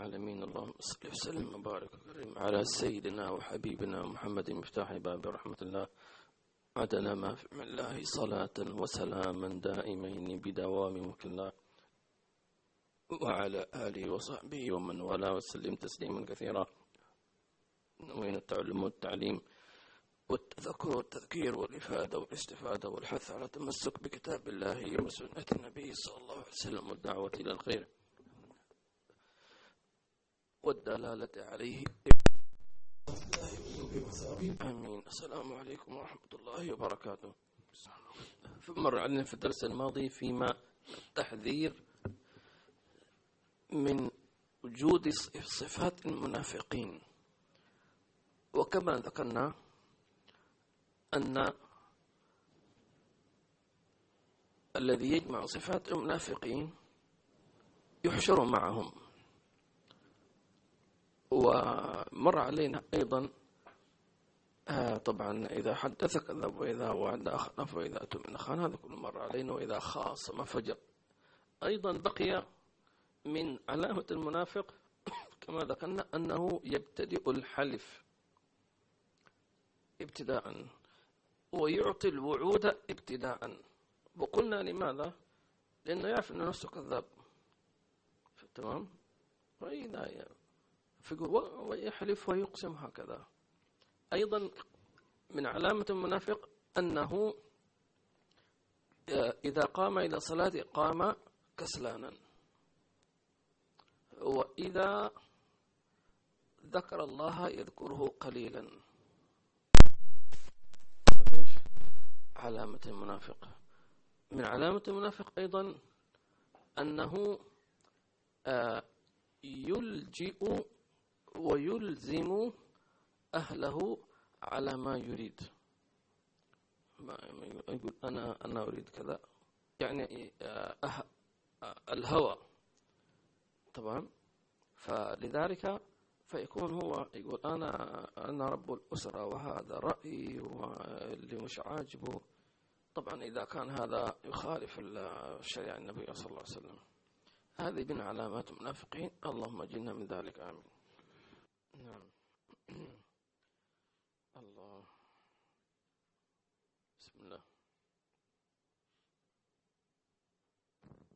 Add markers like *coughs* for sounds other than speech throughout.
العالمين. اللهم صل وسلم وبارك على سيدنا وحبيبنا محمد مفتاح باب رحمة الله. عدل ما في الله صلاة وسلاما دائمين بدوام ملك الله. وعلى آله وصحبه ومن والاه وسلم تسليما كثيرا. وين التعلم والتعليم والتذكر والتذكير والإفادة والاستفادة والحث على التمسك بكتاب الله وسنة النبي صلى الله عليه وسلم والدعوة إلى الخير. والدلالة عليه. آمين. السلام عليكم ورحمة الله وبركاته. مر علينا في الدرس الماضي فيما التحذير من وجود صفات المنافقين. وكما ذكرنا أن الذي يجمع صفات المنافقين يحشر معهم. ومر علينا أيضا آه طبعا إذا حدث كذب وإذا وعد أخلف وإذا أتمنى خان هذا كله مر علينا وإذا خاصم فجر. أيضا بقي من علامة المنافق *coughs* كما ذكرنا أنه يبتدئ الحلف ابتداء ويعطي الوعود ابتداء. وقلنا لماذا؟ لأنه يعرف أنه نفسه كذاب. تمام؟ وإذا ويحلف ويقسم هكذا. أيضا من علامة المنافق أنه إذا قام إلى الصلاة قام كسلانا. وإذا ذكر الله يذكره قليلا. علامة المنافق. من علامة المنافق أيضا أنه يلجئ ويلزم أهله على ما يريد. يقول أنا أنا أريد كذا. يعني أه الهوى. طبعا فلذلك فيكون هو يقول أنا أنا رب الأسرة وهذا رأيي واللي مش عاجبه. طبعا إذا كان هذا يخالف الشريعة النبي صلى الله عليه وسلم. هذه من علامات المنافقين. اللهم اجلنا من ذلك. آمين. نعم. *clears throat* الله. بسم الله.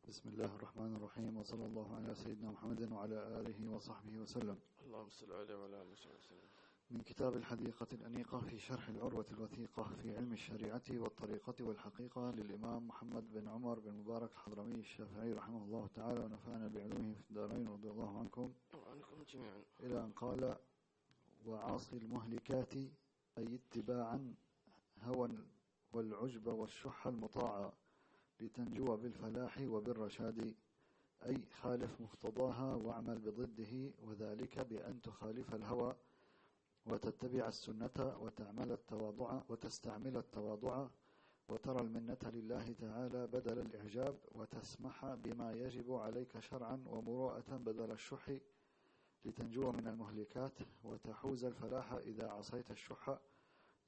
بسم الله الرحمن الرحيم وصلى الله على سيدنا محمد وعلى آله وصحبه وسلم. اللهم صل عليه وعلى آله وصحبه وسلم. من كتاب الحديقة الأنيقة في شرح العروة الوثيقة في علم الشريعة والطريقة والحقيقة للإمام محمد بن عمر بن مبارك الحضرمي الشافعي رحمه الله تعالى ونفعنا بعلومه في الدارين رضي الله عنكم. وعنكم جميعا. إلى أن قال وعاصي المهلكات أي اتباعا هوى والعجب والشح المطاع لتنجو بالفلاح وبالرشاد أي خالف مقتضاها وأعمل بضده وذلك بأن تخالف الهوى وتتبع السنة وتعمل التواضع وتستعمل التواضع وترى المنة لله تعالى بدل الإعجاب وتسمح بما يجب عليك شرعا ومروءة بدل الشح لتنجو من المهلكات وتحوز الفلاح إذا عصيت الشح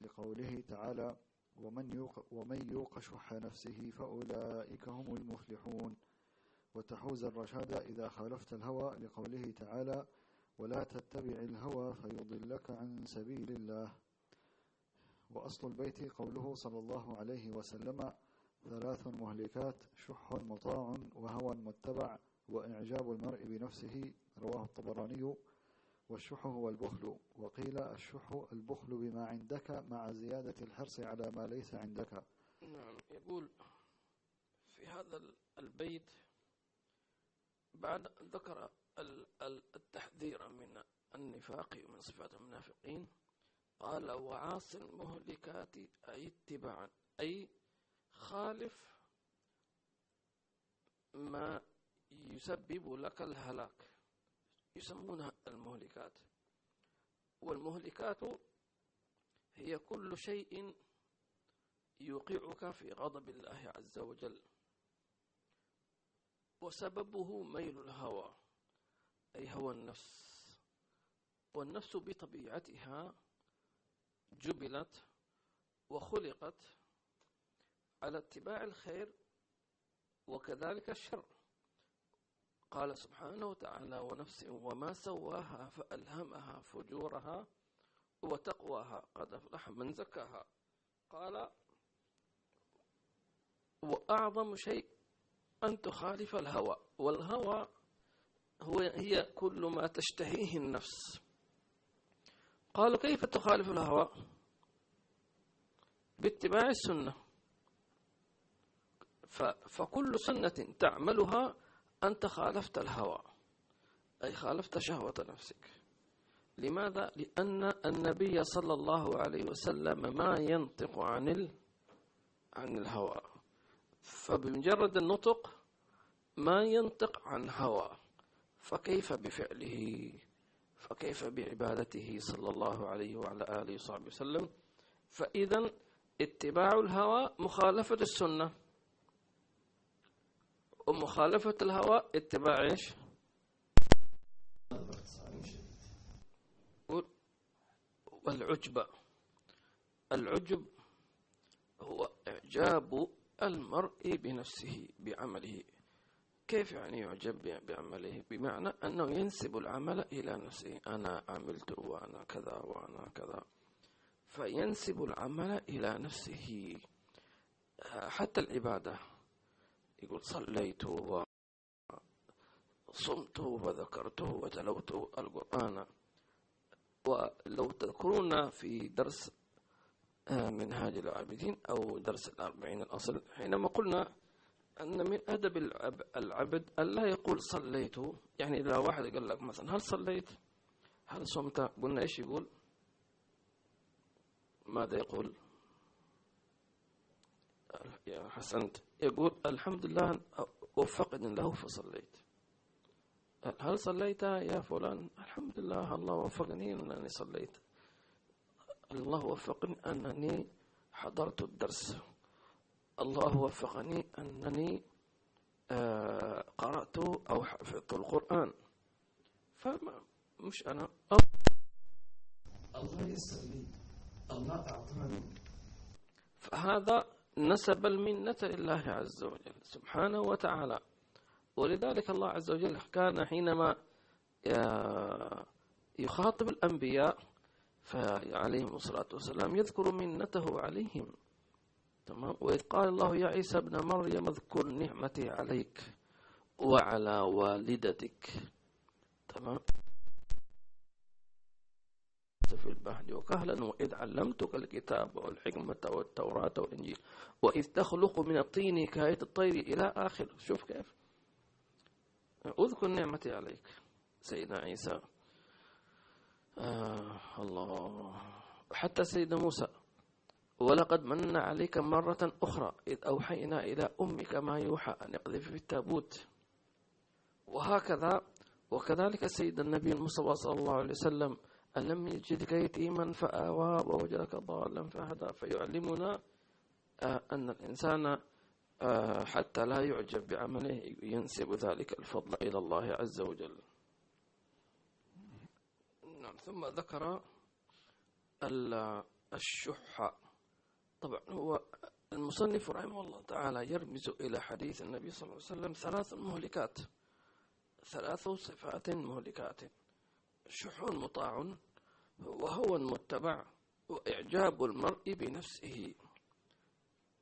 لقوله تعالى ومن يوق, ومن يوق شح نفسه فأولئك هم المفلحون وتحوز الرشاد إذا خالفت الهوى لقوله تعالى ولا تتبع الهوى فيضلك عن سبيل الله. وأصل البيت قوله صلى الله عليه وسلم ثلاث مهلكات شح مطاع وهوى متبع وإعجاب المرء بنفسه رواه الطبراني. والشح هو البخل. وقيل الشح البخل بما عندك مع زيادة الحرص على ما ليس عندك. نعم يقول في هذا البيت بعد ذكر التحذير من النفاق ومن صفات المنافقين قال وعاص المهلكات أي اتباعا أي خالف ما يسبب لك الهلاك. يسمونها المهلكات. والمهلكات هي كل شيء يوقعك في غضب الله عز وجل. وسببه ميل الهوى أي هوى النفس. والنفس بطبيعتها جبلت وخلقت على اتباع الخير وكذلك الشر. قال سبحانه وتعالى ونفس وما سواها فألهمها فجورها وتقواها قد أفلح من زكاها قال وأعظم شيء أن تخالف الهوى والهوى هو هي كل ما تشتهيه النفس قالوا كيف تخالف الهوى باتباع السنة فكل سنة تعملها أنت خالفت الهوى أي خالفت شهوة نفسك لماذا؟ لأن النبي صلى الله عليه وسلم ما ينطق عن. عن الهوى فبمجرد النطق ما ينطق عن هوى. فكيف بفعله؟ فكيف بعبادته صلى الله عليه وعلى آله وصحبه وسلم؟ فإذا اتباع الهوى مخالفة السنة ومخالفة الهوى اتباع إيش؟ والعجب. العجب هو إعجاب المرء بنفسه بعمله. كيف يعني يعجب بعمله؟ بمعنى أنه ينسب العمل إلى نفسه. أنا عملت وأنا كذا وأنا كذا. فينسب العمل إلى نفسه. حتى العبادة. يقول صليت وصمت وذكرت وتلوت القرآن. ولو تذكرون في درس منهاج العابدين أو درس الأربعين الأصل حينما قلنا أن من أدب العبد ألا يقول صليت. يعني إذا واحد قال لك مثلا هل صليت؟ هل صمت؟ قلنا إيش يقول؟ ماذا يقول؟ يا حسنت. يقول الحمد لله وفقني له فصليت. هل صليت يا فلان؟ الحمد لله الله وفقني أنني صليت. الله وفقني أنني حضرت الدرس. الله وفقني أنني آه، قرأت أو حفظت القرآن. فما مش أنا. الله يسر الله أعطاني فهذا نسب المنة لله عز وجل سبحانه وتعالى. ولذلك الله عز وجل كان حينما آه، يخاطب الأنبياء فعليهم الصلاة والسلام يذكر منته عليهم. تمام؟ وإذ قال الله يا عيسى ابن مريم اذكر نعمتي عليك وعلى والدتك. تمام؟ في البحر وكهلا وإذ علمتك الكتاب والحكمة والتوراة والإنجيل وإذ تخلق من الطين كهيئة الطير إلى آخر شوف كيف. أذكر نعمتي عليك سيدنا عيسى. آه الله. حتى سيدنا موسى ولقد من عليك مرة أخرى إذ أوحينا إلى أمك ما يوحى أن اقذف في التابوت. وهكذا وكذلك سيد النبي المصطفى صلى الله عليه وسلم ألم يجدك يتيما فآوى ووجدك ضالا فهدى فيعلمنا آه، أن الإنسان آه، حتى لا يعجب بعمله ينسب ذلك الفضل إلى الله عز وجل. ثم ذكر الشح. طبعا هو المصنف رحمه الله تعالى يرمز إلى حديث النبي صلى الله عليه وسلم ثلاث مهلكات. ثلاث صفات مهلكات. شح مطاع وهو متبع وإعجاب المرء بنفسه.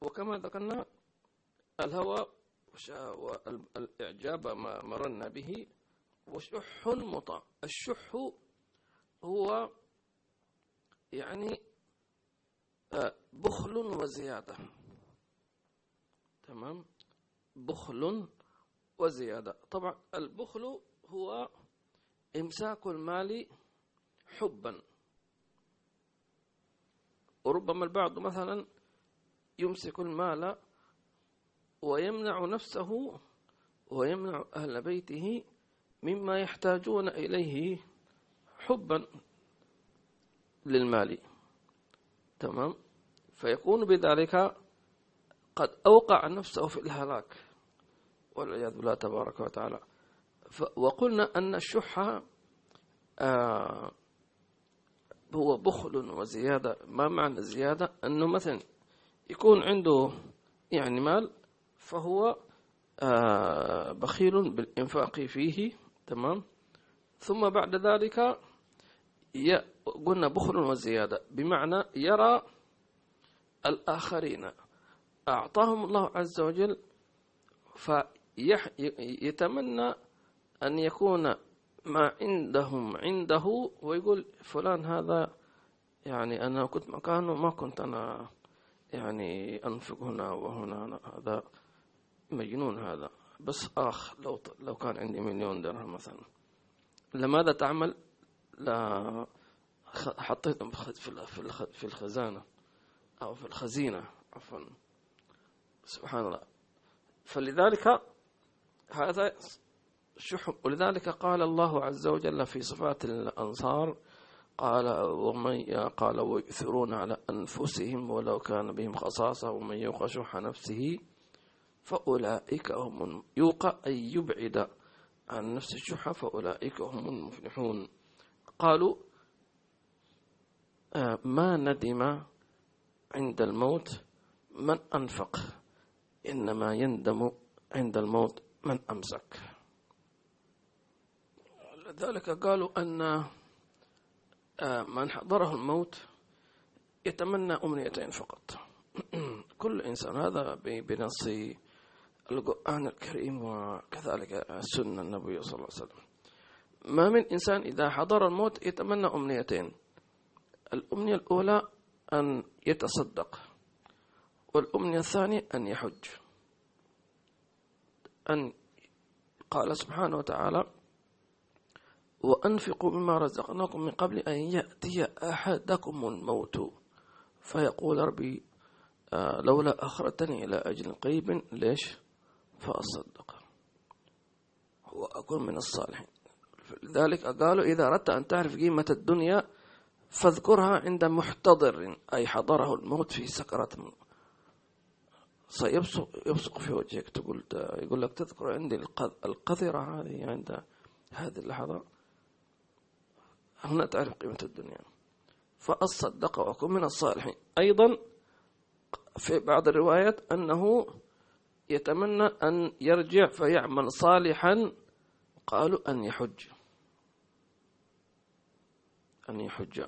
وكما ذكرنا الهوى والإعجاب ما مرنا به وشح مطاع. الشح هو يعني آه، بخل وزيادة. تمام؟ بخل وزيادة. طبعا البخل هو إمساك المال حبا. وربما البعض مثلا يمسك المال ويمنع نفسه ويمنع أهل بيته مما يحتاجون إليه. حبا للمال. تمام؟ فيكون بذلك قد أوقع نفسه في الهلاك. والعياذ بالله تبارك وتعالى. وقلنا أن الشح آه هو بخل وزيادة. ما معنى زيادة؟ أنه مثلا يكون عنده يعني مال فهو آه، بخيل بالإنفاق فيه. تمام؟ ثم بعد ذلك قلنا بخل وزيادة. بمعنى يرى الآخرين. أعطاهم الله عز وجل فيتمنى أن يكون ما عندهم عنده ويقول فلان هذا يعني أنا كنت مكانه ما كنت أنا يعني أنفق هنا وهنا. هذا مجنون هذا. بس آخ لو لو كان عندي مليون درهم مثلا. لماذا تعمل؟ لا حطيتهم في الخزانة أو في الخزينة عفوا. سبحان الله. فلذلك هذا شح ولذلك قال الله عز وجل في صفات الأنصار قال ومن قال ويؤثرون على أنفسهم ولو كان بهم خصاصة ومن يوق شح نفسه فأولئك هم يوقى أن يبعد عن نفس الشح فأولئك هم المفلحون. قالوا آه، ما ندم عند الموت من أنفق إنما يندم عند الموت من أمسك. لذلك قالوا أن آه، من حضره الموت يتمنى أمنيتين فقط. *clears throat* كل إنسان هذا بنص القرآن الكريم وكذلك سنة النبي صلى الله عليه وسلم. ما من إنسان إذا حضر الموت يتمنى أمنيتين. الأمنية الأولى أن يتصدق والأمنية الثانية أن يحج. أن قال سبحانه وتعالى وأنفقوا مما رزقناكم من قبل أن يأتي أحدكم الموت. فيقول ربي آه، لولا أخرتني إلى أجل قريب ليش؟ فأصدق. وأكون من الصالحين. لذلك قالوا إذا أردت أن تعرف قيمة الدنيا فاذكرها عند محتضر أي حضره الموت في سكرة سيبصق يبصق في وجهك تقول يقول لك تذكر عندي القذرة هذه عند هذه اللحظة. هنا تعرف قيمة الدنيا. فأصدق وأكون من الصالحين. أيضا في بعض الروايات أنه يتمنى أن يرجع فيعمل صالحا قالوا أن يحج. أن يحج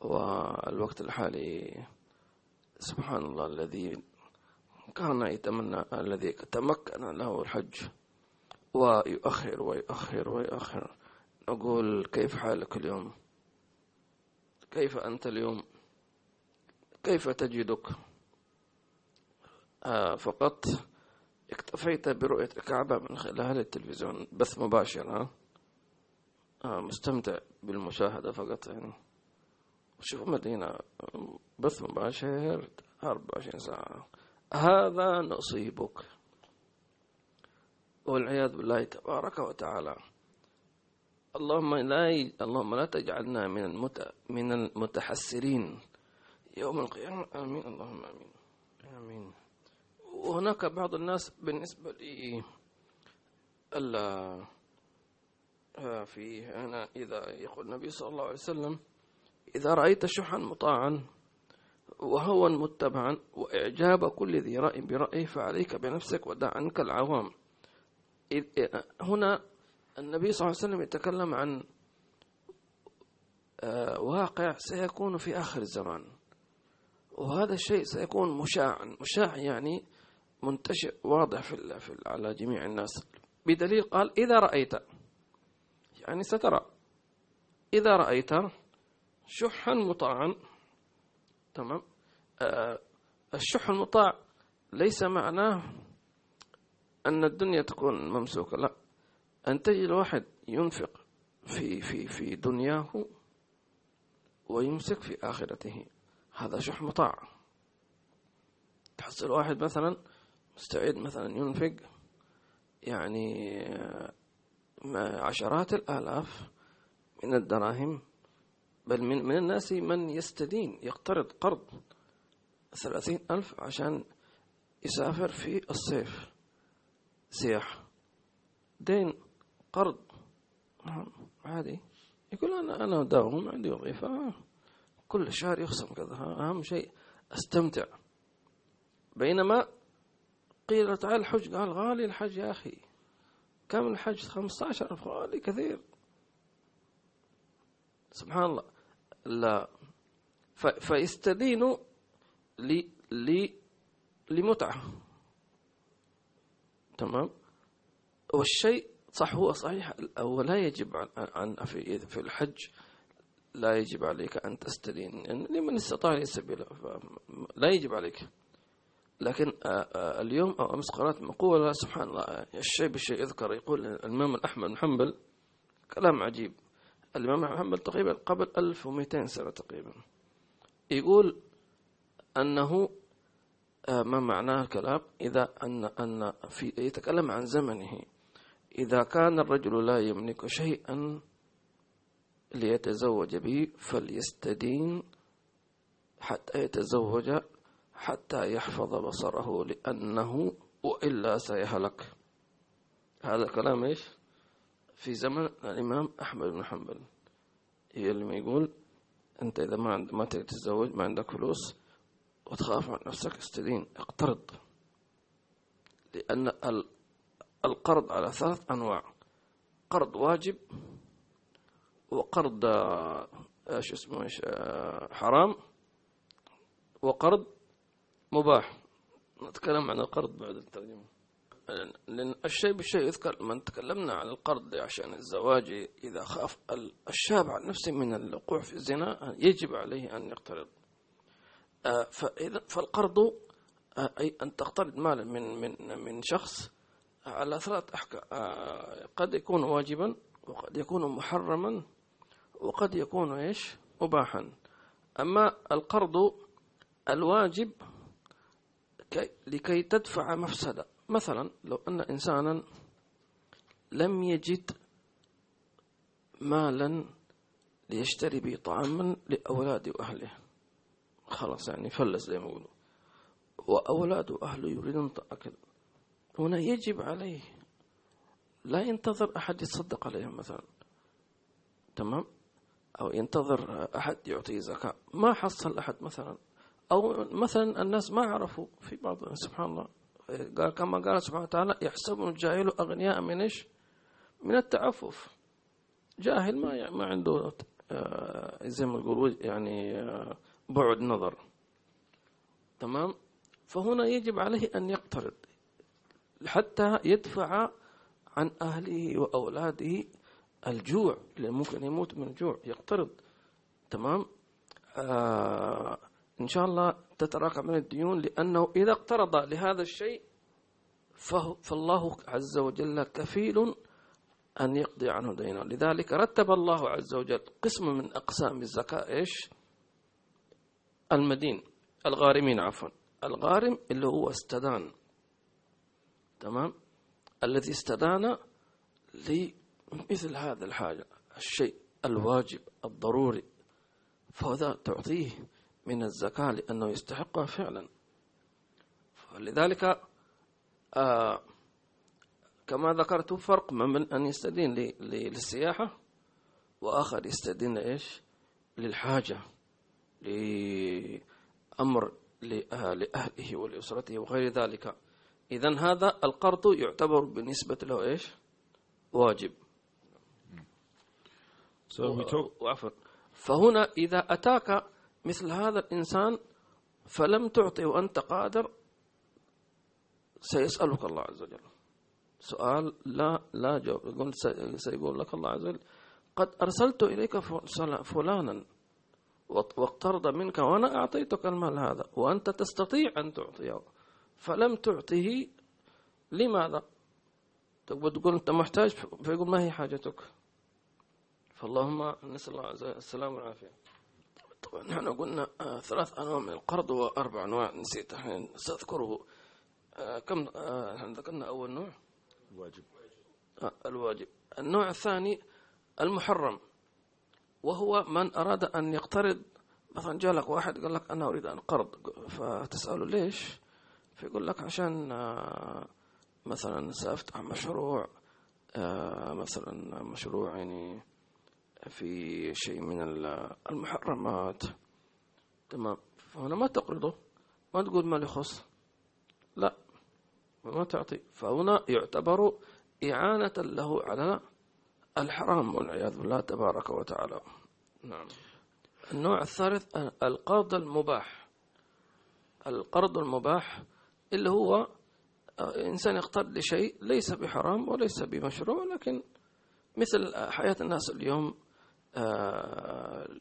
والوقت الحالي سبحان الله الذي كان يتمنى الذي تمكن له الحج. ويؤخر ويؤخر ويؤخر. نقول كيف حالك اليوم؟ كيف أنت اليوم؟ كيف تجدك؟ آه فقط اكتفيت برؤية الكعبة من خلال التلفزيون. بث مباشر آه مستمتع بالمشاهدة فقط يعني. شوف مدينة بث مباشر 24 ساعة. هذا نصيبك. والعياذ بالله تبارك وتعالى. اللهم لا ي... اللهم لا تجعلنا من المت... من المتحسرين. يوم القيامة آمين اللهم آمين. آمين. وهناك بعض الناس بالنسبة لي ألا في هنا إذا يقول النبي صلى الله عليه وسلم إذا رأيت شحا مطاعا وهوى متبعا وإعجاب كل ذي رأي برأيه فعليك بنفسك ودع عنك العوام. هنا النبي صلى الله عليه وسلم يتكلم عن آه، واقع سيكون في آخر الزمان. وهذا الشيء سيكون مشاعا مشاع يعني منتشر واضح في على جميع الناس. بدليل قال إذا رأيت. يعني سترى. إذا رأيت شحا مطاعا تمام؟ آه الشح المطاع ليس معناه أن الدنيا تكون ممسوكة لا. أن تجد واحد ينفق في في في دنياه ويمسك في آخرته. هذا شح مطاع. تحصل واحد مثلا مستعد مثلا ينفق يعني عشرات الآلاف من الدراهم بل من, من الناس من يستدين يقترض قرض ثلاثين ألف عشان يسافر في الصيف. سياحة دين قرض. نعم، عادي. يقول أنا أنا داوم عندي وظيفة. كل شهر يخصم كذا. أهم شيء أستمتع. بينما قيل تعال الحج قال غالي الحج يا أخي. كم الحج؟ 15 ألف غالي كثير. سبحان الله. لا. فيستدين لمتعة. تمام؟ والشيء صح هو صحيح. أو لا يجب عن في في الحج لا يجب عليك أن تستدين. لمن استطاع لي سبيلا لا يجب عليك. لكن اليوم أو أمس قرأت مقولة سبحان الله الشيء بالشيء يذكر يقول الإمام الأحمد بن حنبل كلام عجيب الإمام أحمد بن حنبل تقريبا قبل 1200 سنة تقريبا يقول أنه ما معناه الكلام؟ إذا أن أن في يتكلم عن زمنه إذا كان الرجل لا يملك شيئا ليتزوج به فليستدين حتى يتزوج حتى يحفظ بصره لأنه وإلا سيهلك. هذا كلام إيش؟ في زمن الإمام أحمد بن حنبل. اللي يقول أنت إذا ما عند ما تتزوج ما عندك فلوس وتخاف عن نفسك استدين اقترض. لأن القرض على ثلاث أنواع. قرض واجب وقرض إيش اسمه إيش حرام وقرض مباح. نتكلم عن القرض بعد الترجمة لأن الشيء بالشيء يذكر من تكلمنا عن القرض عشان الزواج إذا خاف الشاب عن نفسه من الوقوع في الزنا يجب عليه أن يقترض. فإذا فالقرض أي أن تقترض مالا من من من شخص على ثلاث أحكام. قد يكون واجبا وقد يكون محرما وقد يكون إيش؟ مباحا. أما القرض الواجب لكي تدفع مفسدة. مثلا لو أن إنسانا لم يجد مالا ليشتري به طعاما لأولاده وأهله خلاص يعني فلس زي ما يقولوا وأولاده وأهله يريدون أكل هنا يجب عليه لا ينتظر أحد يتصدق عليهم مثلا. تمام؟ أو ينتظر أحد يعطيه زكاة. ما حصل أحد مثلا. أو مثلا الناس ما عرفوا في بعض سبحان الله قال كما قال سبحانه وتعالى يحسبون الجاهل أغنياء من إيش؟ من التعفف. جاهل ما ما عنده زي ما يقولوا يعني بعد نظر. تمام؟ فهنا يجب عليه أن يقترض حتى يدفع عن أهله وأولاده الجوع اللي ممكن يموت من الجوع يقترض. تمام؟ آه إن شاء الله تتراكم من الديون لأنه إذا اقترض لهذا الشيء فالله عز وجل كفيل أن يقضي عنه دينه. لذلك رتب الله عز وجل قسم من أقسام الزكاة إيش؟ المدين الغارمين عفوا. الغارم اللي هو استدان تمام؟ الذي استدان لمثل هذا الحاجة الشيء الواجب الضروري فهذا تعطيه. من الزكاة لأنه يستحقها فعلا. فلذلك آه كما ذكرت فرق من أن يستدين للسياحة وآخر يستدين لإيش؟ للحاجة لأمر لأهله ولأسرته وغير ذلك. إذا هذا القرض يعتبر بالنسبة له إيش؟ واجب. So فهنا إذا أتاك مثل هذا الإنسان فلم تعطي وأنت قادر سيسألك الله عز وجل. سؤال لا لا جواب يقول سيقول لك الله عز وجل قد أرسلت إليك فلانا واقترض منك وأنا أعطيتك المال هذا وأنت تستطيع أن تعطيه فلم تعطه لماذا؟ تقول تقول أنت محتاج فيقول ما هي حاجتك؟ فاللهم نسأل الله السلام والعافية. طبعا نحن قلنا آه ثلاث أنواع من القرض وأربع أنواع نسيت. الحين سأذكره آه كم آه ذكرنا أول نوع؟ الواجب. الواجب. النوع الثاني المحرم وهو من أراد أن يقترض. مثلا جاء لك واحد قال لك أنا أريد أن قرض فتسأله ليش؟ فيقول لك عشان مثلا سأفتح مشروع مثلا مشروع يعني في شيء من المحرمات. تمام. فهنا ما تقرضه. ما تقول ما لي خص لا. ما تعطي. فهنا يعتبر إعانة له على الحرام والعياذ بالله تبارك وتعالى. نعم. النوع الثالث القرض المباح. القرض المباح اللي هو إنسان يقترض لشيء ليس بحرام وليس بمشروع لكن مثل حياة الناس اليوم آه،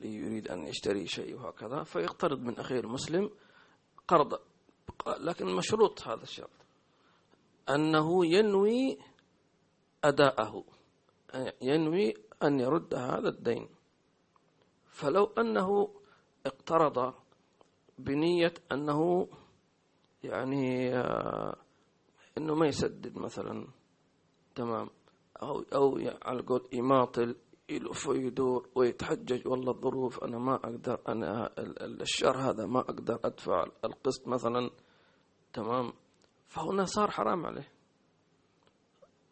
يريد أن يشتري شيء وهكذا فيقترض من أخيه المسلم قرض. لكن مشروط هذا الشرط أنه ينوي أداءه ينوي أن يرد هذا الدين. فلو أنه اقترض بنية أنه يعني آه، أنه ما يسدد مثلا تمام أو أو على قول يماطل يلف ويدور ويتحجج. والله الظروف أنا ما أقدر أنا الشهر هذا ما أقدر أدفع القسط مثلا. تمام؟ فهنا صار حرام عليه.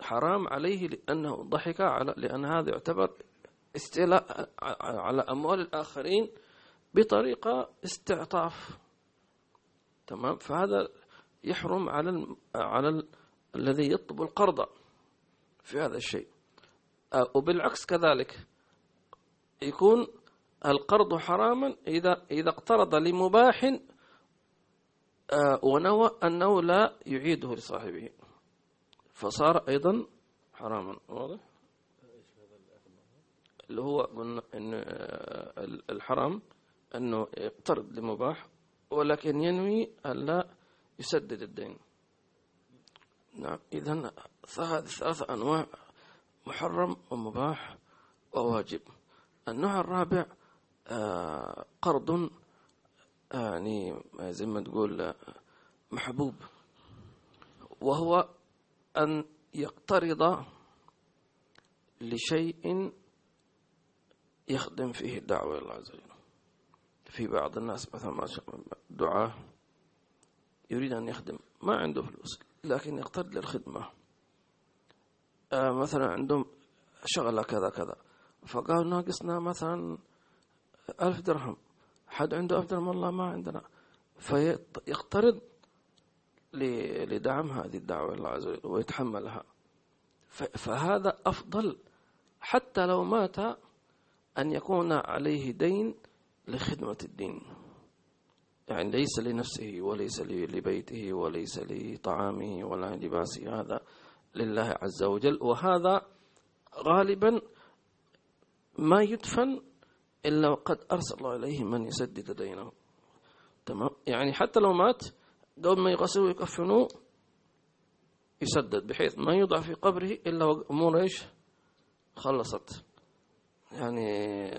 حرام عليه لأنه ضحك على لأن هذا يعتبر استيلاء على أموال الآخرين بطريقة استعطاف. تمام؟ فهذا يحرم على على ال الذي يطلب القرض في هذا الشيء. وبالعكس كذلك. يكون القرض حراما إذا إذا اقترض لمباح ونوى أنه لا يعيده لصاحبه. فصار أيضا حراما واضح؟ اللي هو قلنا أن الحرام أنه يقترض لمباح ولكن ينوي أن لا يسدد الدين. نعم إذا هذه ثلاثة أنواع محرم ومباح وواجب. النوع الرابع آه، قرض يعني زي ما تقول محبوب. وهو أن يقترض لشيء يخدم فيه الدعوة إلى الله عز وجل. في بعض الناس مثلا ما شاء الله دعاة يريد أن يخدم ما عنده فلوس لكن يقترض للخدمة. آه مثلا عندهم شغلة كذا كذا. فقالوا ناقصنا مثلا ألف درهم. حد عنده ألف درهم؟ والله ما عندنا. فيقترض لدعم هذه الدعوة الله عز وجل ويتحملها. فهذا أفضل حتى لو مات أن يكون عليه دين لخدمة الدين. يعني ليس لنفسه وليس لبيته وليس لطعامه ولا لباسه. هذا لله عز وجل. وهذا غالبا ما يدفن إلا وقد أرسل الله إليه من يسدد دينه. تمام؟ يعني حتى لو مات قبل ما يغسلوا ويكفنوه يسدد بحيث ما يوضع في قبره إلا أمور إيش؟ خلصت. يعني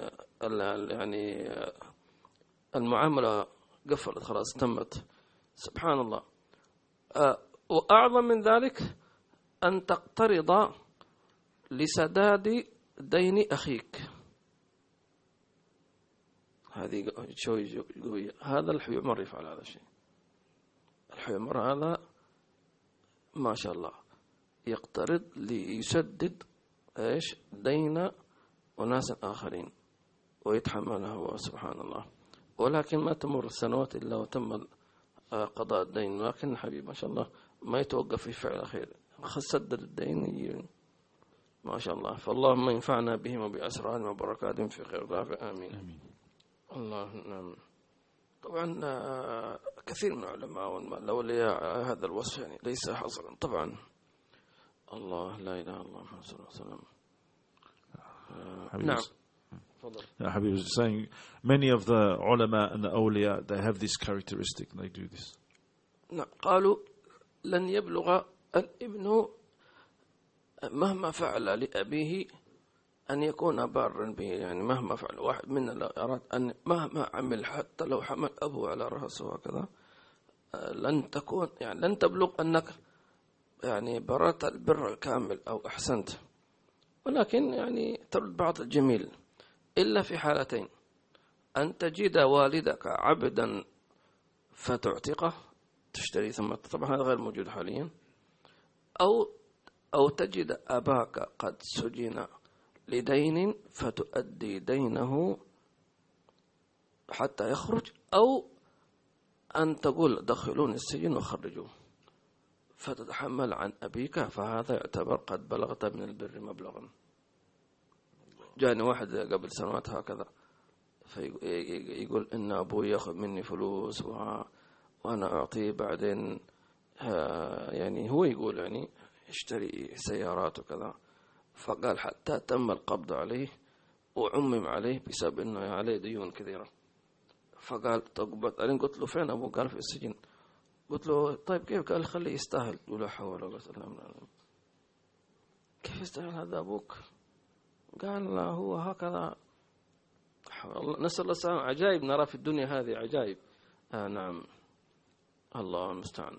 يعني المعاملة قفلت خلاص تمت. سبحان الله. وأعظم من ذلك أن تقترض لسداد دين أخيك. هذه شوي قوية. هذا الحيومر يفعل هذا الشيء. الحيومر هذا ما شاء الله يقترض ليسدد إيش؟ دين أناس آخرين ويتحملها هو سبحان الله. ولكن ما تمر السنوات إلا وتم قضاء الدين. لكن الحبيب ما شاء الله ما يتوقف في فعل خير. سدد الدين ما شاء الله. فاللهم ينفعنا بهم وبأسرارهم وبركاتهم في خير رافع آمين, آمين. الله نعم. طبعا آه، كثير من العلماء والأولياء هذا الوصف يعني ليس حصرا. طبعا الله لا إله إلا الله محمد صلى الله عليه وسلم. uh, نعم. Yeah, Habib was saying many of the ulama and the awliya they have this characteristic. They do this. نعم. قالوا لن يبلغ الابن مهما فعل لأبيه أن يكون بارا به يعني مهما فعل واحد منا أراد أن مهما عمل حتى لو حمل أبوه على رأسه هكذا لن تكون يعني لن تبلغ أنك يعني بررت البر الكامل أو أحسنت. ولكن يعني ترد بعض الجميل إلا في حالتين أن تجد والدك عبدا فتعتقه تشتري ثم طبعا هذا غير موجود حاليا. أو أو تجد أباك قد سجن لدين فتؤدي دينه حتى يخرج أو أن تقول دخلون السجن وخرجوه فتتحمل عن أبيك فهذا يعتبر قد بلغت من البر مبلغا. جاني واحد قبل سنوات هكذا فيقول إن أبوي يأخذ مني فلوس وأنا أعطيه بعدين يعني هو يقول يعني يشتري سيارات وكذا. فقال حتى تم القبض عليه وعمم عليه بسبب إنه عليه ديون كثيرة. فقال طب قلت له فين أبوه؟ قال في السجن. قلت له طيب كيف؟ قال خليه يستاهل. ولا حول ولا قوة كيف يستاهل هذا أبوك؟ قال هو هكذا. نسأل الله السلامة. عجائب نرى في الدنيا هذه عجائب. آه نعم. الله المستعان.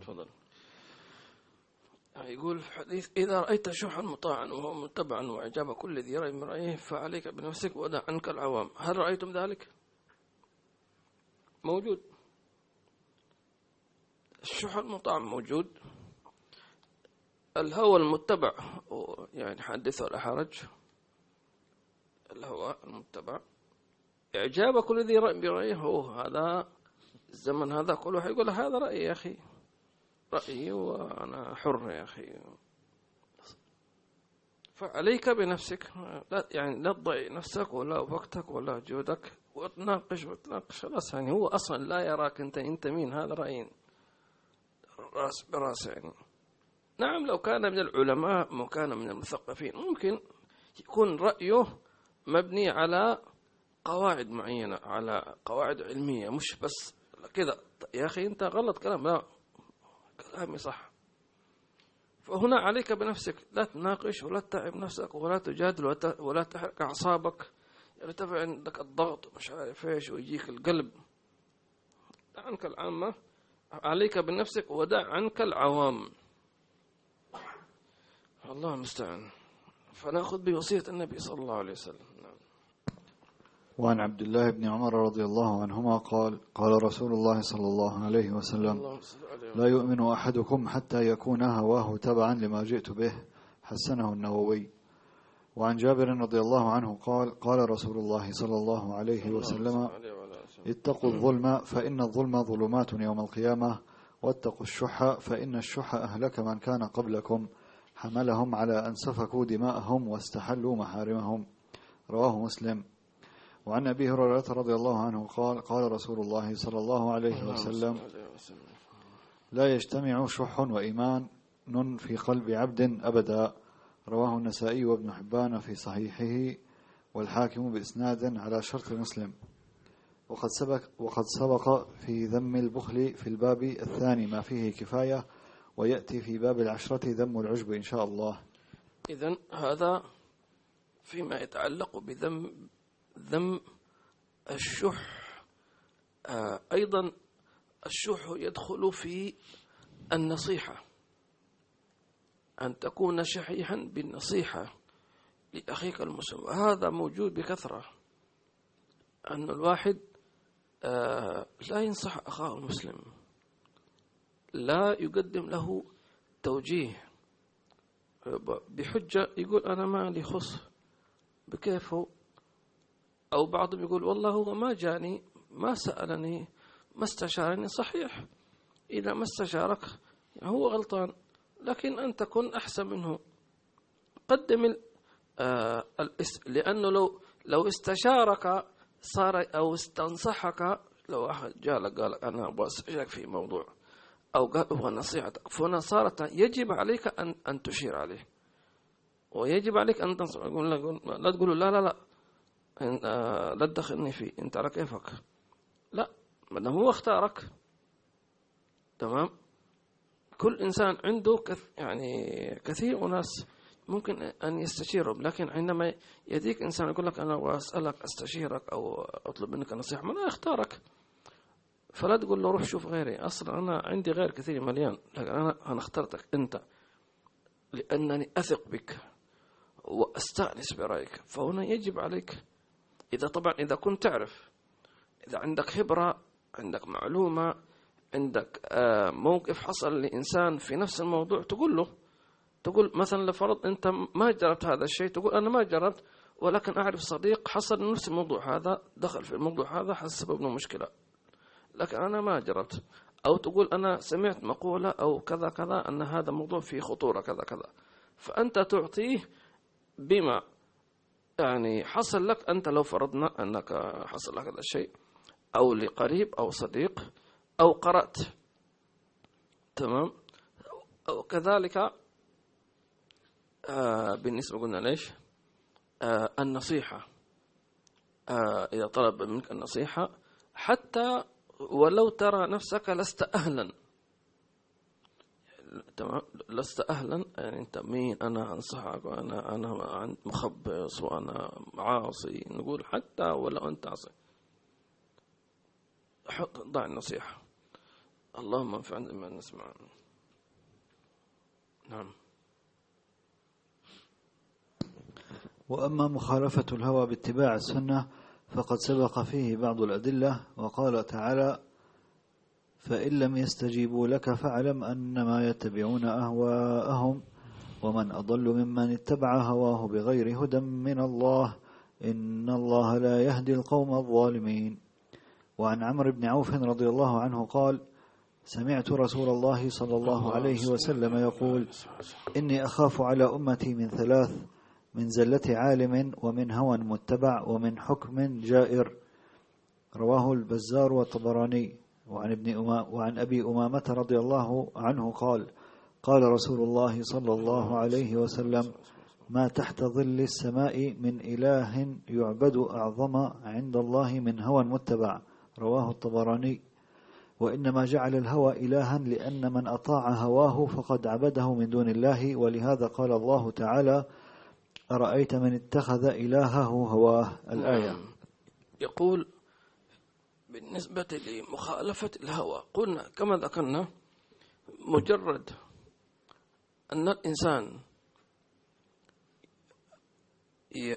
تفضل. يقول في إذا رأيت شحا مطاعا وهو متبعا وإعجاب كل ذي رأي من رأيه فعليك بنفسك ودع عنك العوام. هل رأيتم ذلك؟ موجود. الشح المطاع موجود. الهوى المتبع يعني حدث ولا حرج. الهوى المتبع. إعجاب كل ذي رأي برأيه هذا الزمن هذا كله حيقول هذا رأيي يا أخي. رأيي وأنا حر يا أخي. فعليك بنفسك. لا يعني لا تضيع نفسك ولا وقتك ولا جهدك وتناقش وتناقش. خلاص يعني هو أصلا لا يراك أنت أنت مين؟ هذا رأيين راس براس يعني. نعم لو كان من العلماء وكان من المثقفين ممكن يكون رأيه مبني على قواعد معينة على قواعد علمية مش بس كذا يا أخي أنت غلط كلام. لا كلامي صح فهنا عليك بنفسك لا تناقش ولا تتعب نفسك ولا تجادل ولا تحرق أعصابك. يرتفع عندك الضغط ومش عارف إيش ويجيك القلب. عنك العامة. عليك بنفسك ودع عنك العوام. الله المستعان. فنأخذ بوصية النبي صلى الله عليه وسلم. وعن عبد الله بن عمر رضي الله عنهما قال قال رسول الله صلى الله عليه وسلم لا يؤمن أحدكم حتى يكون هواه تبعا لما جئت به حسنه النووي. وعن جابر رضي الله عنه قال قال رسول الله صلى الله عليه وسلم اتقوا الظلم فإن الظلم ظلمات يوم القيامة واتقوا الشح فإن الشح أهلك من كان قبلكم. حملهم على أن سفكوا دماءهم واستحلوا محارمهم. رواه مسلم. وعن أبي هريرة رضي الله عنه قال قال رسول الله صلى الله عليه وسلم لا يجتمع شح وإيمان في قلب عبد أبدا. رواه النسائي وابن حبان في صحيحه والحاكم بإسناد على شرط مسلم. وقد سبق وقد سبق في ذم البخل في الباب الثاني ما فيه كفاية ويأتي في باب العشرة ذم العجب إن شاء الله. إذا هذا فيما يتعلق بذم ذم الشح آه، أيضا الشح يدخل في النصيحة. أن تكون شحيحا بالنصيحة لأخيك المسلم. وهذا موجود بكثرة. أن الواحد آه، لا ينصح أخاه المسلم. لا يقدم له توجيه. بحجة يقول أنا ما لي خص بكيفه أو بعضهم يقول والله هو ما جاني ما سألني ما استشارني صحيح. إذا ما استشارك هو غلطان لكن أنت كن أحسن منه. قدم آه لأنه لو لو استشارك صار أو استنصحك لو أحد جالك قال أنا أبغى أستشيرك في موضوع أو قال هو نصيحتك فهنا صارت يجب عليك أن أن تشير عليه. ويجب عليك أن تنصح لا تقول لا لا لا. لا تدخلني فيه أنت على كيفك لا ما دام هو اختارك. تمام؟ كل إنسان عنده كث يعني كثير أناس ممكن أن يستشيرهم لكن عندما يأتيك إنسان يقول لك أنا أسألك أستشيرك أو أطلب منك نصيحة ما أنا أختارك. فلا تقول له روح شوف غيري. أصلا أنا عندي غير كثير مليان لكن أنا أنا اخترتك أنت لأنني أثق بك وأستأنس برأيك. فهنا يجب عليك إذا طبعا إذا كنت تعرف إذا عندك خبرة عندك معلومة عندك آه، موقف حصل لإنسان في نفس الموضوع تقول له تقول مثلا لفرض أنت ما جربت هذا الشيء تقول أنا ما جربت ولكن أعرف صديق حصل نفس الموضوع هذا دخل في الموضوع هذا حسب له مشكلة. لكن أنا ما جربت. أو تقول أنا سمعت مقولة أو كذا كذا أن هذا موضوع فيه خطورة كذا كذا. فأنت تعطيه بما يعني حصل لك أنت لو فرضنا أنك حصل لك هذا الشيء أو لقريب أو صديق أو قرأت تمام؟ وكذلك آه بالنسبة قلنا ليش؟ آه النصيحة. آه إذا طلب منك النصيحة حتى ولو ترى نفسك لست أهلا. تمام؟ لست أهلا يعني أنت مين؟ أنا أنصحك وأنا أنا مخبص وأنا عاصي نقول حتى ولو أنت عاصي حط ضع النصيحة. اللهم انفعنا بما نسمع. نعم. وأما مخالفة الهوى باتباع السنة فقد سبق فيه بعض الأدلة وقال تعالى فإن لم يستجيبوا لك فاعلم أنما يتبعون أهواءهم ومن أضل ممن اتبع هواه بغير هدى من الله إن الله لا يهدي القوم الظالمين. وعن عمرو بن عوف رضي الله عنه قال سمعت رسول الله صلى الله عليه وسلم يقول إني أخاف على أمتي من ثلاث من زلة عالم ومن هوى متبع ومن حكم جائر. رواه البزار والطبراني. وعن ابن وعن أبي أمامة رضي الله عنه قال قال رسول الله صلى الله عليه وسلم ما تحت ظل السماء من إله يعبد أعظم عند الله من هوى متبع. رواه الطبراني. وإنما جعل الهوى إلها لأن من أطاع هواه فقد عبده من دون الله ولهذا قال الله تعالى أرأيت من اتخذ إلهه هواه؟ الآية. يقول بالنسبة لمخالفة الهوى. قلنا كما ذكرنا مجرد أن الإنسان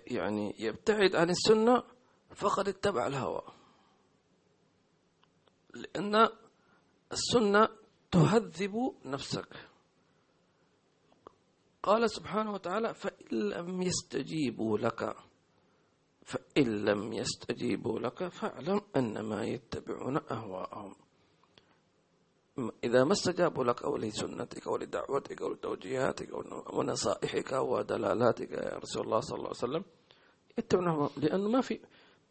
يعني يبتعد عن السنة فقد اتبع الهوى. لأن السنة تهذب نفسك. قال سبحانه وتعالى فإن لم يستجيبوا لك. فإن لم يستجيبوا لك فاعلم أنما يتبعون أهواءهم. إذا ما استجابوا لك أو لسنتك أو لدعوتك أو لتوجيهاتك أو نصائحك ودلالاتك يا رسول الله صلى الله عليه وسلم يتبعون لأنه ما في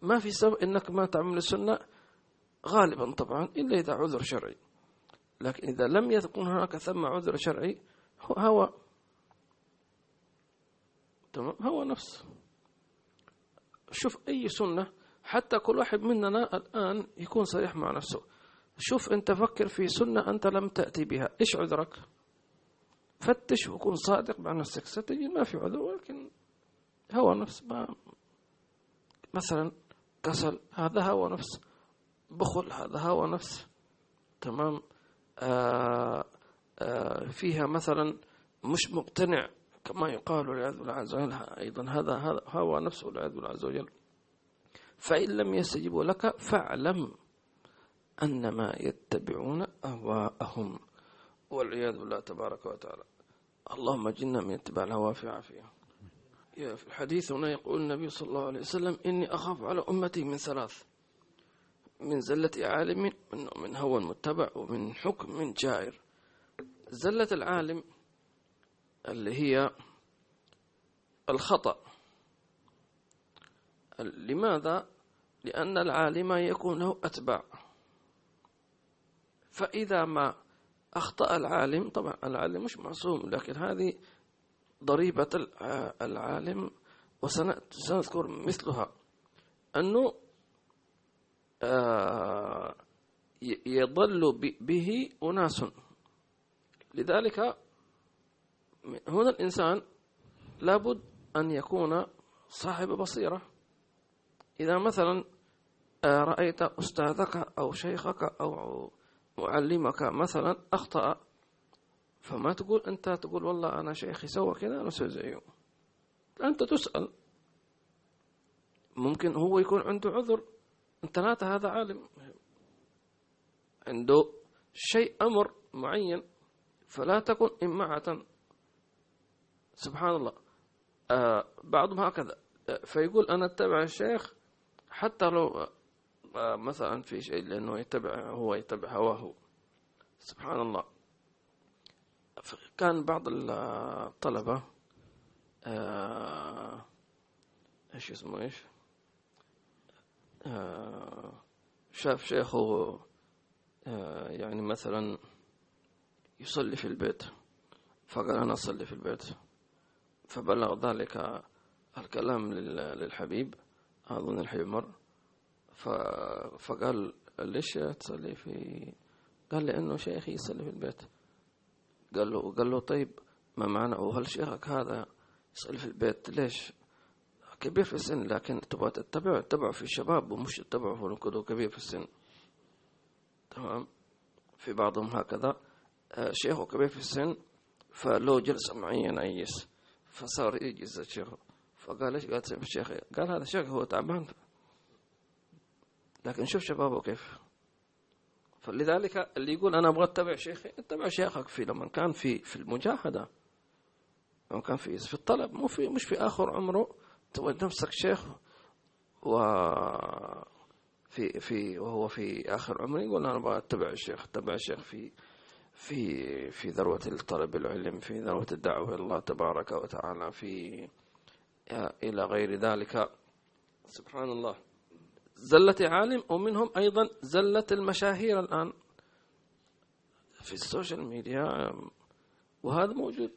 ما في سبب إنك ما تعمل السنة غالبا طبعا إلا إذا عذر شرعي. لكن إذا لم يكن هناك ثم عذر شرعي هو تمام؟ هو نفس. شوف أي سنة حتى كل واحد مننا الآن يكون صريح مع نفسه. شوف أنت فكر في سنة أنت لم تأتي بها إيش عذرك؟ فتش وكون صادق مع نفسك. ستجد ما في عذر ولكن هو نفس ما مثلا كسل هذا هو نفس بخل هذا هو نفس تمام؟ آآ آآ فيها مثلا مش مقتنع. كما يقال والعياذ بالله عز وجل أيضا. هذا هذا هو نفسه والعياذ بالله عز وجل. فإن لم يستجيبوا لك فاعلم أنما يتبعون أهواءهم. والعياذ بالله تبارك وتعالى. اللهم جنا من اتباع الهوى في عافية. في الحديث هنا يقول النبي صلى الله عليه وسلم إني أخاف على أمتي من ثلاث. من زلة عالم من هوى متبع ومن حكم من جائر. زلة العالم اللي هي الخطأ. لماذا؟ لأن العالم يكون له أتباع. فإذا ما أخطأ العالم طبعا العالم مش معصوم لكن هذه ضريبة العالم وسنذكر مثلها. أنه آه، يضل به أناس. لذلك هنا الإنسان لابد أن يكون صاحب بصيرة. إذا مثلا آه، رأيت أستاذك أو شيخك أو معلمك مثلا أخطأ فما تقول؟ أنت تقول والله أنا شيخي سوى كذا أنا سوي زيه. أنت تسأل. ممكن هو يكون عنده عذر. ثلاثة هذا عالم. عنده شيء أمر معين فلا تكن إمعة. سبحان الله. آه بعضهم هكذا. آه، فيقول أنا أتبع الشيخ حتى لو آه مثلا في شيء لأنه يتبع هو يتبع هواه. سبحان الله. كان بعض الطلبة إيش اسمه إيش؟ شاف شيخه يعني مثلا يصلي في البيت فقال أنا أصلي في البيت. فبلغ ذلك الكلام للحبيب أظن الحبيب مر فقال ليش تصلي في قال لأنه شيخي يصلي في البيت. قال له قال له طيب ما معنى؟ وهل شيخك هذا يصلي في البيت؟ ليش؟ كبير في السن لكن تبغى تتبعه تتبعه في الشباب ومش تتبعه في كبير في السن. تمام؟ في بعضهم هكذا. آه، شيخه كبير في السن فلو جلسة معينة يجلس. فصار يجلس الشيخ فقال ليش قال؟ الشيخ قال هذا شيخ هو تعبان لكن شوف شبابه كيف. فلذلك اللي يقول أنا أبغى أتبع شيخي اتبع شيخك في لما كان في في المجاهدة. لما كان في في الطلب مو في مش في آخر عمره تود نفسك شيخ و في في وهو في آخر عمره يقول أنا أبغى أتبع الشيخ أتبع الشيخ في في في ذروة الطلب العلم في ذروة الدعوة إلى الله تبارك وتعالى في إلى غير ذلك. سبحان الله. زلة عالم ومنهم أيضا زلة المشاهير الآن في السوشيال ميديا. وهذا موجود.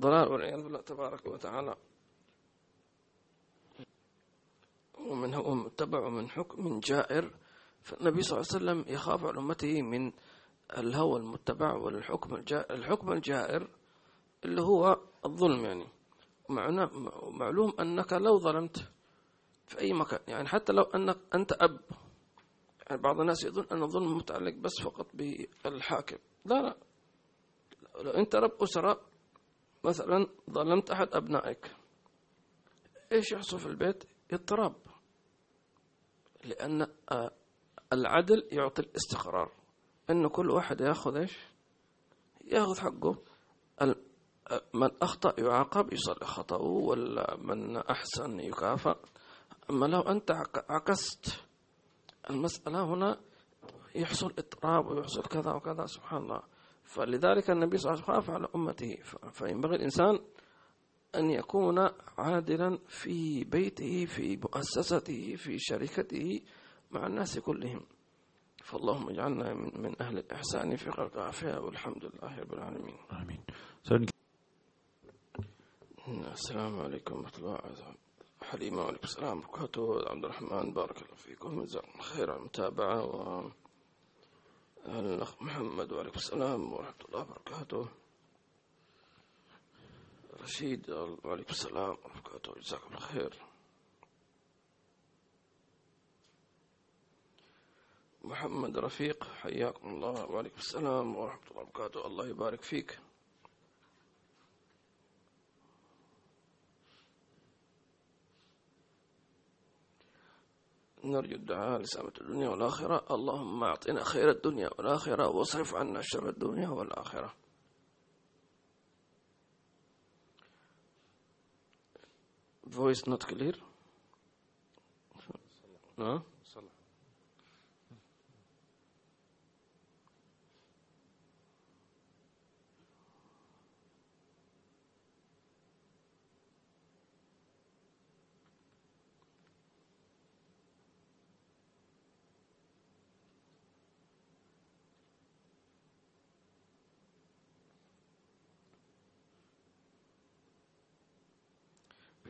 ضلال والعياذ بالله تبارك وتعالى. ومن هو متبع من حكم جائر. فالنبي صلى الله عليه وسلم يخاف على أمته من الهوى المتبع والحكم الجائر الحكم الجائر اللي هو الظلم يعني. معلوم أنك لو ظلمت في أي مكان يعني حتى لو أنك أنت أب يعني بعض الناس يظن أن الظلم متعلق بس فقط بالحاكم. لا لا. لو أنت رب أسرة مثلا ظلمت أحد أبنائك إيش يحصل في البيت؟ اضطراب لأن آه، العدل يعطي الاستقرار. أن كل واحد يأخذ إيش؟ يأخذ حقه. من أخطأ يعاقب يصلح خطأه ولا من أحسن يكافأ. أما لو أنت عكست المسألة هنا يحصل اضطراب ويحصل كذا وكذا سبحان الله. فلذلك النبي صلى الله عليه وسلم خاف على أمته فينبغي الإنسان أن يكون عادلا في بيته في مؤسسته في شركته مع الناس كلهم. فاللهم اجعلنا من أهل الإحسان في خلق عافية والحمد لله رب العالمين. آمين. السلام عليكم ورحمة الله وبركاته. حليمة وعليكم السلام وبركاته. عبد الرحمن بارك الله فيكم. جزاكم خير على المتابعة. و الأخ محمد وعليكم السلام ورحمة الله وبركاته. رشيد وعليكم السلام ورحمة الله وبركاته. جزاكم خير. محمد رفيق حياكم الله وعليكم السلام ورحمة الله وبركاته. الله يبارك فيك. نرجو الدعاء لسلامة الدنيا والآخرة. اللهم أعطنا خير الدنيا والآخرة واصرف عنا شر الدنيا والآخرة. Voice not clear no?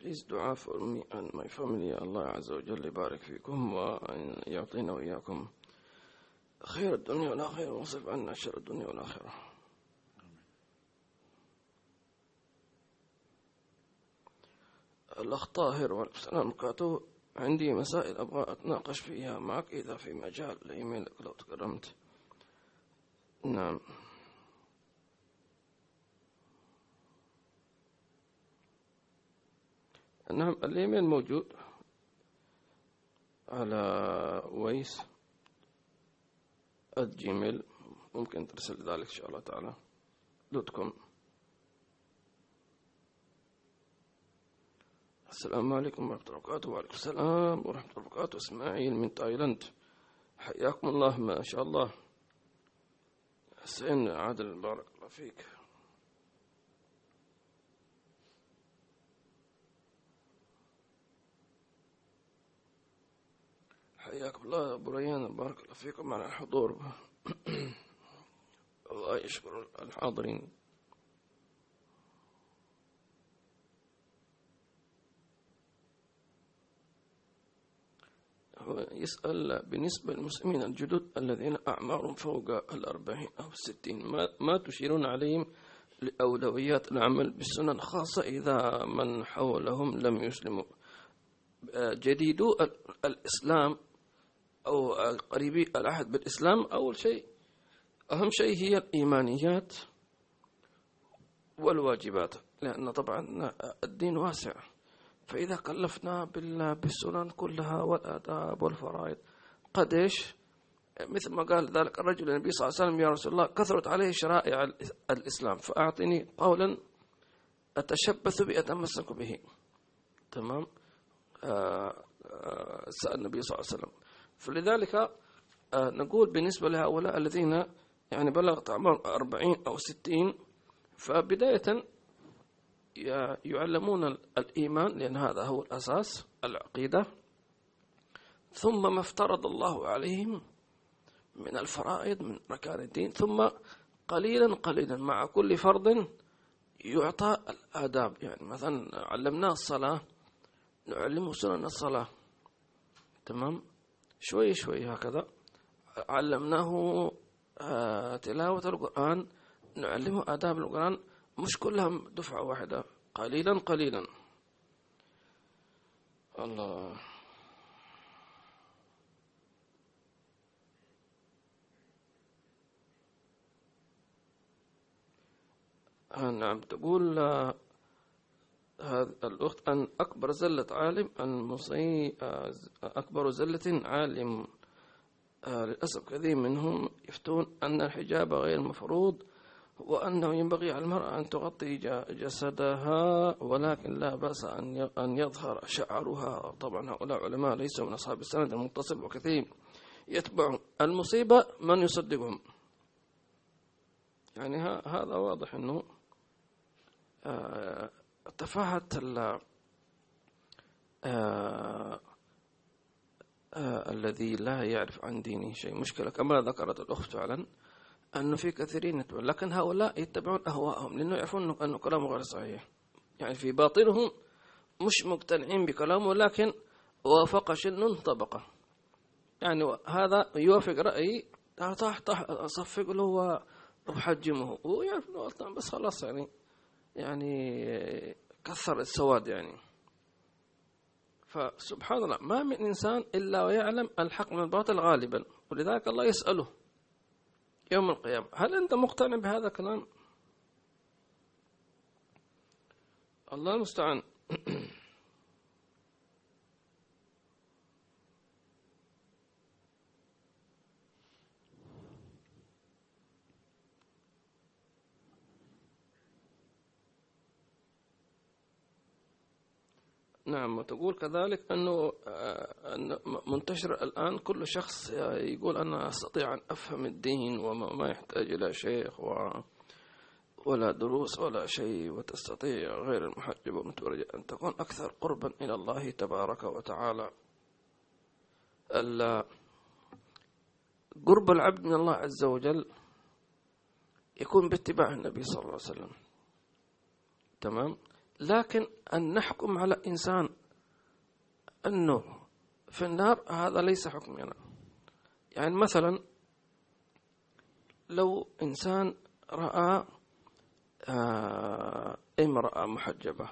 Dua for me and my family. Allah Azza wa Jalla يبارك فيكم وأن يعطينا وإياكم خير الدنيا والآخرة ويصرف عنا شر الدنيا والآخرة. الأخ طاهر والسلام عليكم عندي مسائل أبغى أتناقش فيها معك إذا في مجال لإيميلك لو تكرمت. نعم. نعم الإيميل موجود على ويس ال Gmail ممكن ترسل ذلك إن شاء الله تعالى dot com. السلام عليكم ورحمة الله وبركاته. وعليكم السلام ورحمة الله وبركاته. إسماعيل من تايلاند. حياكم الله ما شاء الله. حسين عادل بارك الله فيك. حياكم الله أبو ريان بارك الله فيكم على الحضور *clears throat* الله يشكر الحاضرين. يسأل بالنسبة للمسلمين الجدد الذين أعمارهم فوق الأربعين أو الستين ما, ما تشيرون عليهم لأولويات العمل بالسنن خاصة إذا من حولهم لم يسلموا؟ جديدو الإسلام أو قريبي العهد بالإسلام أول شيء أهم شيء هي الإيمانيات والواجبات لأن طبعا الدين واسع. فإذا كلفنا بالسنن كلها والآداب والفرائض قد إيش مثل ما قال ذلك الرجل النبي صلى الله عليه وسلم يا رسول الله كثرت عليه شرائع الإسلام فأعطني قولا أتشبث بأتمسك به. تمام؟ آه، آه، سأل النبي صلى الله عليه وسلم. فلذلك آه، نقول بالنسبة لهؤلاء الذين يعني بلغت أعمار أربعين أو ستين فبداية يعلمون الإيمان لأن هذا هو الأساس العقيدة. ثم ما افترض الله عليهم من الفرائض من مكان الدين. ثم قليلا قليلا مع كل فرض يعطى الآداب. يعني مثلا علمناه الصلاة نعلمه سنن الصلاة. تمام؟ شوي شوي هكذا. علمناه آه، تلاوة القرآن نعلمه آداب القرآن مش كلها دفعة واحدة قليلا قليلا. الله. آه نعم تقول آه هذا الأخت أن أكبر زلة عالم المصي آه أكبر زلة عالم. آه للأسف كثير منهم يفتون أن الحجاب غير مفروض وأنه ينبغي على المرأة أن تغطي جسدها ولكن لا بأس أن يظهر شعرها. طبعا هؤلاء علماء ليسوا من أصحاب السند المتصل وكثير يتبعهم المصيبة من يصدقهم. يعني هذا واضح أنه آه، تفاهت آه، آه، الذي لا يعرف عن دينه شيء. مشكلة كما ذكرت الأخت فعلا أنه في كثيرين يتبعون لكن هؤلاء يتبعون أهواءهم لأنه يعرفون أنه كلامه غير صحيح. يعني في باطنهم مش مقتنعين بكلامه لكن وافق شن طبقة. يعني هذا يوافق رأيي. طاح طاح أصفق له وحجمه ويعرف أنه بس خلاص يعني. يعني كثر السواد يعني. فسبحان الله ما من إنسان إلا ويعلم الحق من الباطل غالبا ولذلك الله يسأله يوم القيامة هل أنت مقتنع بهذا الكلام؟ الله المستعان. *clears throat* نعم وتقول كذلك أنه آه، منتشر الآن كل شخص يقول أنا أستطيع أن أفهم الدين وما يحتاج إلى شيخ و ولا دروس ولا شيء وتستطيع غير المحجب والمتبرج أن تكون أكثر قربا إلى الله تبارك وتعالى. قرب العبد من الله عز وجل يكون باتباع النبي صلى الله عليه وسلم. تمام؟ لكن أن نحكم على إنسان أنه في النار هذا ليس حكمنا. يعني مثلا لو إنسان رأى آه، امرأة محجبة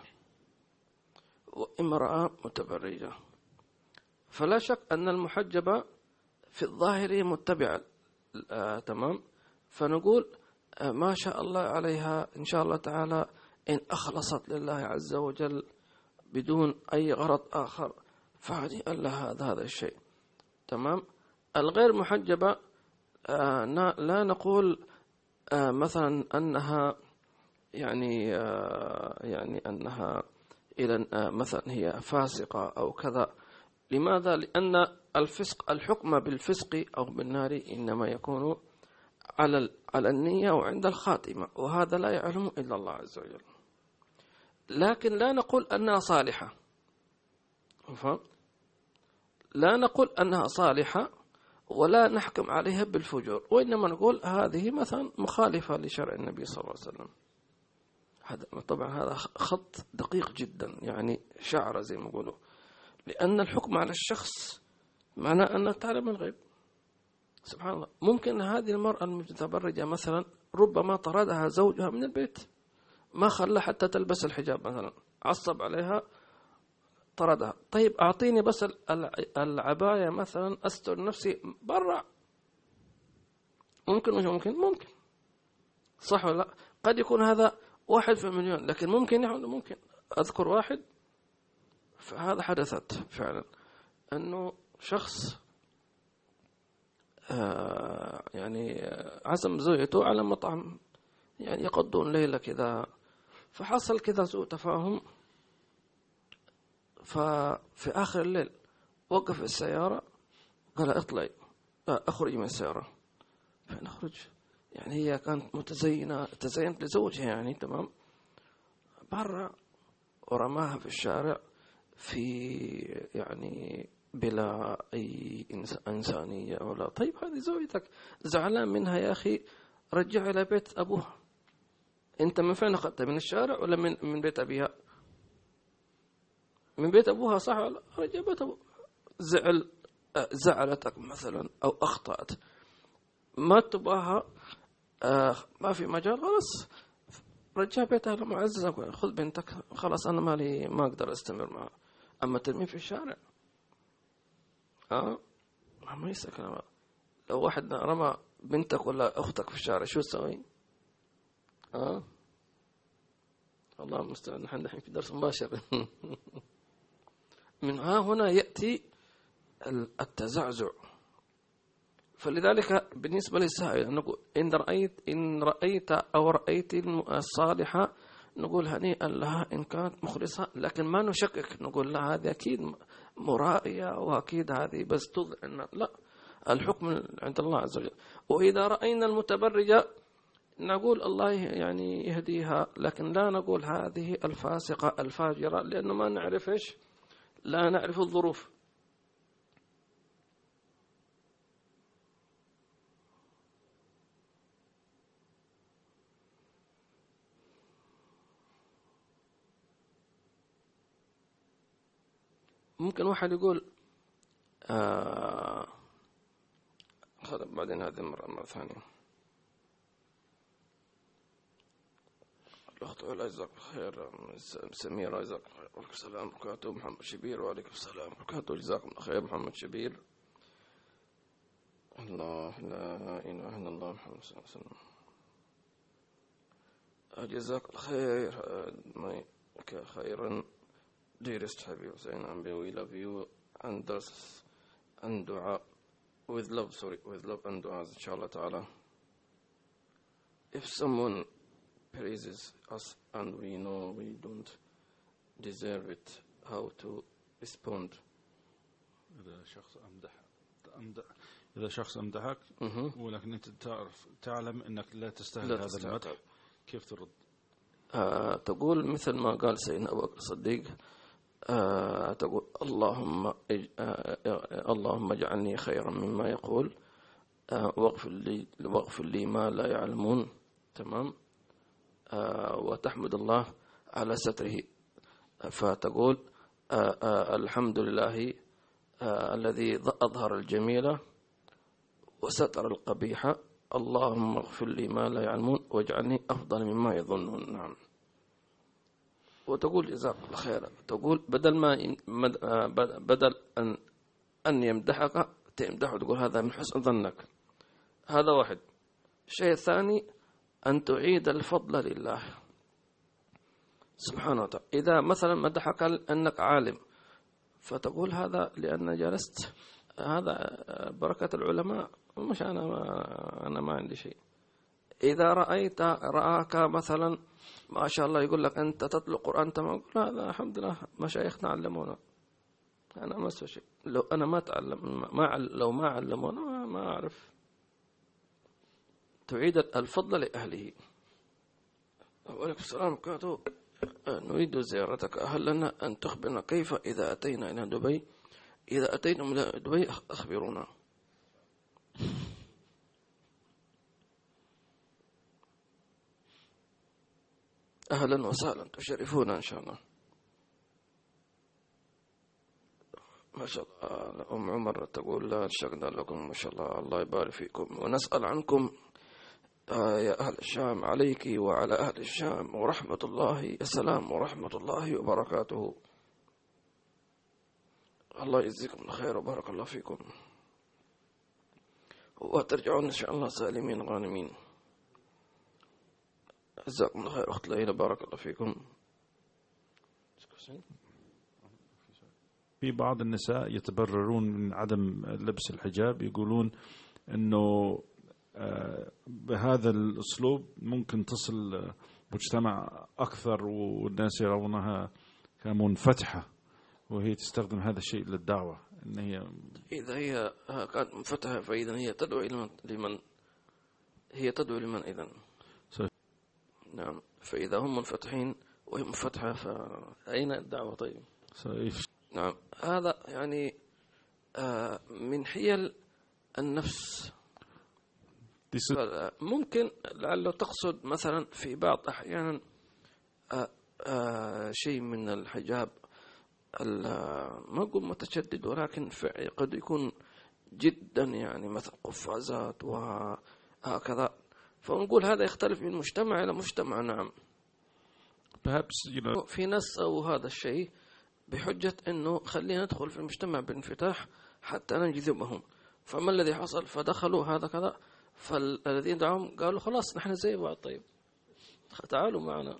وامرأة متبرجة. فلا شك أن المحجبة في الظاهر متبعة آه تمام. فنقول آه ما شاء الله عليها إن شاء الله تعالى إن أخلصت لله عز وجل بدون أي غرض آخر فهنيئا لها هذا الشيء. تمام؟ الغير محجبة آه لا نقول آه مثلا أنها يعني آه يعني أنها إذا مثلا هي فاسقة أو كذا. لماذا؟ لأن الفسق الحكم بالفسق أو بالنار إنما يكون على على النية وعند الخاتمة وهذا لا يعلم إلا الله عز وجل. لكن لا نقول أنها صالحة؟ لا نقول أنها صالحة ولا نحكم عليها بالفجور وإنما نقول هذه مثلا مخالفة لشرع النبي صلى الله عليه وسلم. هذا طبعا هذا خط دقيق جدا يعني شعر زي ما يقولوا. لأن الحكم على الشخص معناه أنه تعلم الغيب سبحان الله. ممكن هذه المرأة المتبرجة مثلا ربما طردها زوجها من البيت. ما خلى حتى تلبس الحجاب مثلا. عصب عليها طردها. طيب أعطيني بس العباية مثلا أستر نفسي برا. ممكن مش ممكن؟ ممكن. صح ولا لأ؟ قد يكون هذا واحد في مليون لكن ممكن يعني ممكن. أذكر واحد. فهذا حدثت فعلا. أنه شخص آه يعني عزم زوجته على مطعم. يعني يقضون ليلة كذا. فحصل كذا سوء تفاهم. ففي آخر الليل وقف السيارة قال اطلعي اخرجي من السيارة. فنخرج يعني هي كانت متزينة تزينت لزوجها يعني تمام. برا ورماها في الشارع في يعني بلا أي إنسانية ولا. طيب هذه زوجتك زعلان منها يا أخي رجع إلى بيت أبوها. أنت من فين أخذتها؟ من الشارع ولا من من بيت أبيها؟ من بيت أبوها صح ولا؟ رجع بيت أبوها زعل زعلتك مثلا أو أخطأت. ما تبغاها آه ما في مجال خلاص. رجع بيتها معززة خذ بنتك خلاص أنا مالي ما أقدر أستمر معها. أما ترمي في الشارع. آه ما يصير لو واحد رمى بنتك ولا أختك في الشارع شو تسوي؟ آه الله المستعان. نحن الحين في درس مباشر. *laughs* من ها هنا يأتي التزعزع. فلذلك بالنسبة للسائل نقول إن رأيت إن رأيت أو رأيت الصالحة نقول هنيئا لها إن كانت مخلصة لكن ما نشكك نقول لا هذه أكيد مرائية وأكيد هذه بس تظن لا الحكم عند الله عز وجل. وإذا رأينا المتبرجة نقول الله يعني يهديها لكن لا نقول هذه الفاسقة الفاجرة لأنه ما نعرف إيش؟ لا نعرف الظروف. ممكن واحد يقول آه بعدين هذه المرة مرة ثانية. الأخت علا جزاك خير سميرة جزاك خير وعليكم السلام وبركاته محمد شبير وعليكم السلام وبركاته. جزاكم الله خير. محمد شبير الله لا إله إلا الله محمد صلى الله عليه وسلم. جزاك الله خير. خيرا. Dearest Habib Hussein Ambe, we love you and us and dua with love, sorry, with love and dua, inshallah ta'ala. If someone praises us and we know we don't deserve it, how to respond? إذا شخص أمدح أمدح إذا شخص أمدحك ولكن أنت تعرف تعلم أنك لا تستاهل هذا المدح كيف ترد؟ آه تقول مثل ما قال سيدنا أبو بكر الصديق آه تقول اللهم آه اللهم اجعلني خيرا مما يقول آه واغفر لي واغفر لي ما لا يعلمون. تمام؟ آه وتحمد الله على ستره. فتقول آه آه الحمد لله آه الذي أظهر الجميلة وستر القبيح. اللهم اغفر لي ما لا يعلمون واجعلني أفضل مما يظنون. نعم. وتقول جزاك الله خيرا. تقول بدل ما آه، بدل أن أن يمدحك تمدحه وتقول هذا من حسن ظنك. هذا واحد. الشيء الثاني أن تعيد الفضل لله. سبحانه وتعالى. إذا مثلا مدحك أنك عالم فتقول هذا لأن جلست. هذا بركة العلماء. مش أنا ما أنا ما عندي شيء. إذا رأيت رآك مثلا ما شاء الله يقول لك أنت تطلق قرآن تمام. لا لا الحمد لله مشايخنا علمونا. أنا ما أسوى شيء. لو أنا ما تعلم ما لو ما علمونا ما أعرف. تعيد الفضل لأهله. وعليكم السلام وبركاته. نريد زيارتك. هل لنا أن تخبرنا كيف إذا أتينا إلى دبي؟ إذا أتينا إلى دبي أخبرونا. أهلا وسهلا. تشرفونا إن شاء الله. ما شاء الله. أم عمر تقول لا شكرا لكم. ما شاء الله. الله يبارك فيكم. ونسأل عنكم يا أهل الشام عليك وعلى أهل الشام. ورحمة الله السلام ورحمة الله وبركاته. الله يجزيكم الخير وبارك الله فيكم. وترجعون إن شاء الله سالمين غانمين. جزاكم الله خير أخت ليلى بارك الله فيكم. في بعض النساء يتبررون من عدم لبس الحجاب يقولون آه، بهذا الأسلوب ممكن تصل مجتمع أكثر والناس يرونها كمنفتحة وهي تستخدم هذا الشيء للدعوة إن هي إذا هي كانت منفتحة فإذا هي تدعو إلى لمن؟ هي تدعو لمن إذا. نعم فإذا هم منفتحين وهي منفتحة فاين الدعوة؟ طيب. صحيح نعم هذا يعني آه، من حيل النفس. ممكن لعله تقصد مثلا في بعض أحيانا آه، آه، شيء من الحجاب ما أقول متشدد ولكن قد يكون جدا يعني مثلا قفازات وهكذا. فنقول هذا يختلف من مجتمع إلى مجتمع نعم. Perhaps, you know. في ناس أو هذا الشيء بحجة أنه خلينا ندخل في المجتمع بانفتاح حتى ننجذبهم فما الذي حصل؟ فدخلوا هذا كذا. فالذين دعوهم قالوا خلاص نحن زي بعض. طيب تعالوا معنا.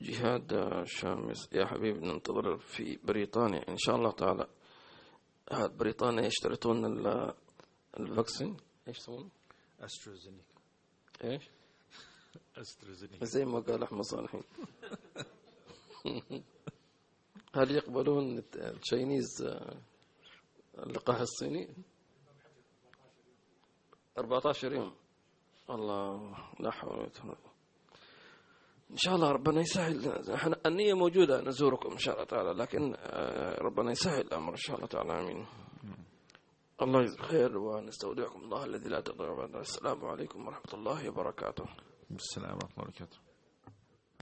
جهاد شامس. يا حبيبي ننتظر في بريطانيا. إن شاء الله تعالى. بريطانيا يشترطون ال vaccine إيش يسمونه؟ AstraZeneca إيش؟ AstraZeneca زي ما قال أحمد صالحين *laughs* *laughs* هل يقبلون ال Chinese آه، اللقاح الصيني؟ 14 يوم. الله لا حول ولا قوة. إن شاء الله ربنا يسهل. إحنا النية موجودة نزوركم إن شاء الله تعالى لكن آه، ربنا يسهل الأمر إن شاء الله تعالى. آمين. الله يجزيك خير ونستودعكم الله الذي لا تضيع بعد. السلام عليكم ورحمة الله وبركاته. السلام ورحمة الله وبركاته.